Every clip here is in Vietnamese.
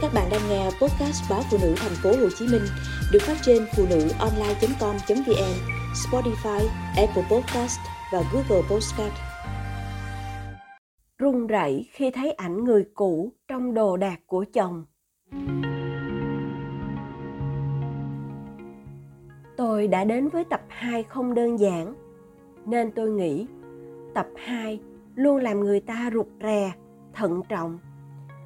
Các bạn đang nghe podcast báo phụ nữ thành phố Hồ Chí Minh được phát trên phụ nữ online.com.vn, Spotify, Apple Podcast và Google Podcast. Run rẩy khi thấy ảnh người cũ trong đồ đạc của chồng. Tôi đã đến với tập 2 không đơn giản, nên tôi nghĩ tập 2 luôn làm người ta rụt rè, thận trọng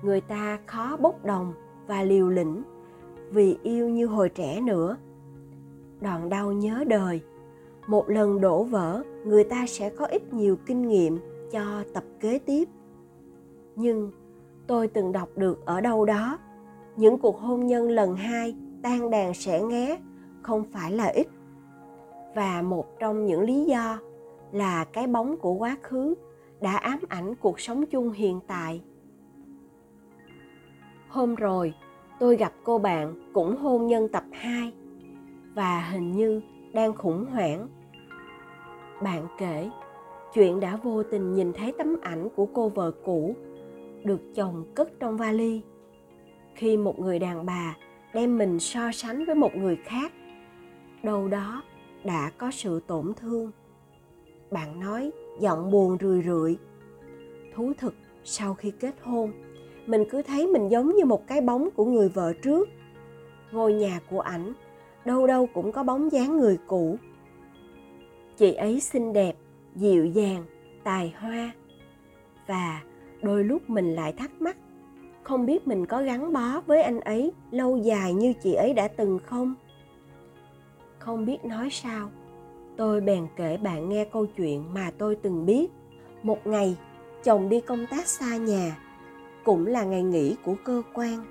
người ta khó bốc đồng và liều lĩnh vì yêu như hồi trẻ nữa. Đòn đau nhớ đời. Một lần đổ vỡ, người ta sẽ có ít nhiều kinh nghiệm cho tập kế tiếp. Nhưng tôi từng đọc được ở đâu đó, những cuộc hôn nhân lần hai tan đàn sẽ nghé, không phải là ít. Và một trong những lý do là cái bóng của quá khứ đã ám ảnh cuộc sống chung hiện tại. Hôm rồi, tôi gặp cô bạn cũng hôn nhân tập 2 và hình như đang khủng hoảng. Bạn kể, chuyện đã vô tình nhìn thấy tấm ảnh của cô vợ cũ được chồng cất trong vali. Khi một người đàn bà đem mình so sánh với một người khác, đâu đó đã có sự tổn thương. Bạn nói giọng buồn rười rượi. Thú thực sau khi kết hôn, mình cứ thấy mình giống như một cái bóng của người vợ trước. Ngôi nhà của ảnh đâu đâu cũng có bóng dáng người cũ. Chị ấy xinh đẹp, dịu dàng, tài hoa. Và đôi lúc mình lại thắc mắc, không biết mình có gắn bó với anh ấy lâu dài như chị ấy đã từng không? Không biết nói sao, tôi bèn kể bạn nghe câu chuyện mà tôi từng biết. Một ngày, chồng đi công tác xa nhà cũng là ngày nghỉ của cơ quan,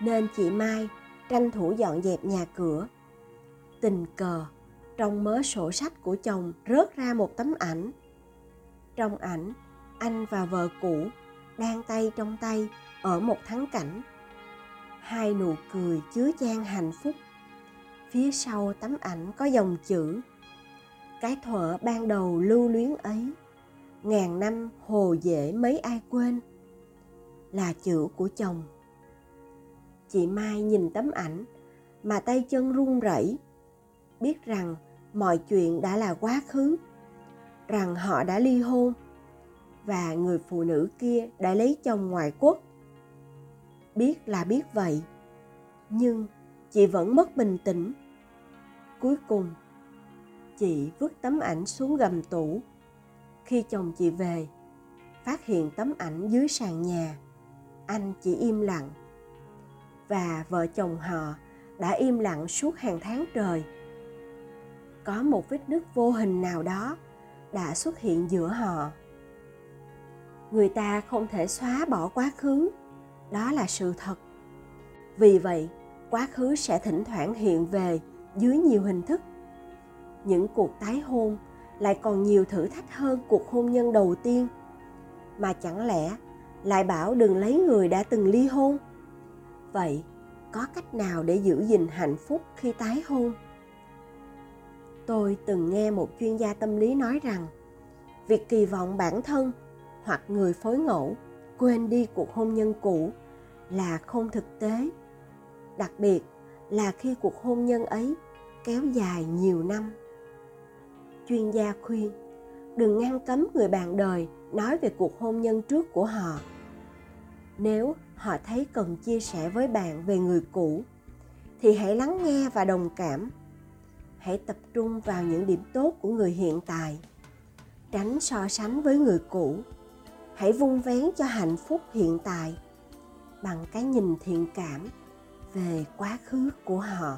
nên chị mai tranh thủ dọn dẹp nhà cửa. Tình cờ trong mớ sổ sách của chồng rớt ra một tấm ảnh. Trong ảnh, anh và vợ cũ đang tay trong tay ở một thắng cảnh. Hai nụ cười chứa chan hạnh phúc. Phía sau tấm ảnh có dòng chữ, cái thuở ban đầu lưu luyến ấy, ngàn năm hồ dễ mấy ai quên là chữ của chồng. Chị mai nhìn tấm ảnh mà tay chân run rẩy, biết rằng mọi chuyện đã là quá khứ, rằng họ đã ly hôn và người phụ nữ kia đã lấy chồng ngoại quốc. Biết là biết vậy, nhưng chị vẫn mất bình tĩnh. Cuối cùng, chị vứt tấm ảnh xuống gầm tủ. Khi chồng chị về, phát hiện tấm ảnh dưới sàn nhà anh chỉ im lặng. Và vợ chồng họ đã im lặng suốt hàng tháng trời. Có một vết nứt vô hình nào đó đã xuất hiện giữa họ. Người ta không thể xóa bỏ quá khứ, đó là sự thật. Vì vậy, quá khứ sẽ thỉnh thoảng hiện về dưới nhiều hình thức. Những cuộc tái hôn lại còn nhiều thử thách hơn cuộc hôn nhân đầu tiên. Mà chẳng lẽ lại bảo đừng lấy người đã từng ly hôn. Vậy có cách nào để giữ gìn hạnh phúc khi tái hôn? Tôi từng nghe một chuyên gia tâm lý nói rằng, việc kỳ vọng bản thân hoặc người phối ngẫu quên đi cuộc hôn nhân cũ là không thực tế. Đặc biệt là khi cuộc hôn nhân ấy kéo dài nhiều năm. Chuyên gia khuyên, đừng ngăn cấm người bạn đời nói về cuộc hôn nhân trước của họ nếu họ thấy cần chia sẻ với bạn về người cũ, thì hãy lắng nghe và đồng cảm. Hãy tập trung vào những điểm tốt của người hiện tại. Tránh so sánh với người cũ. Hãy vun vén cho hạnh phúc hiện tại bằng cái nhìn thiện cảm về quá khứ của họ.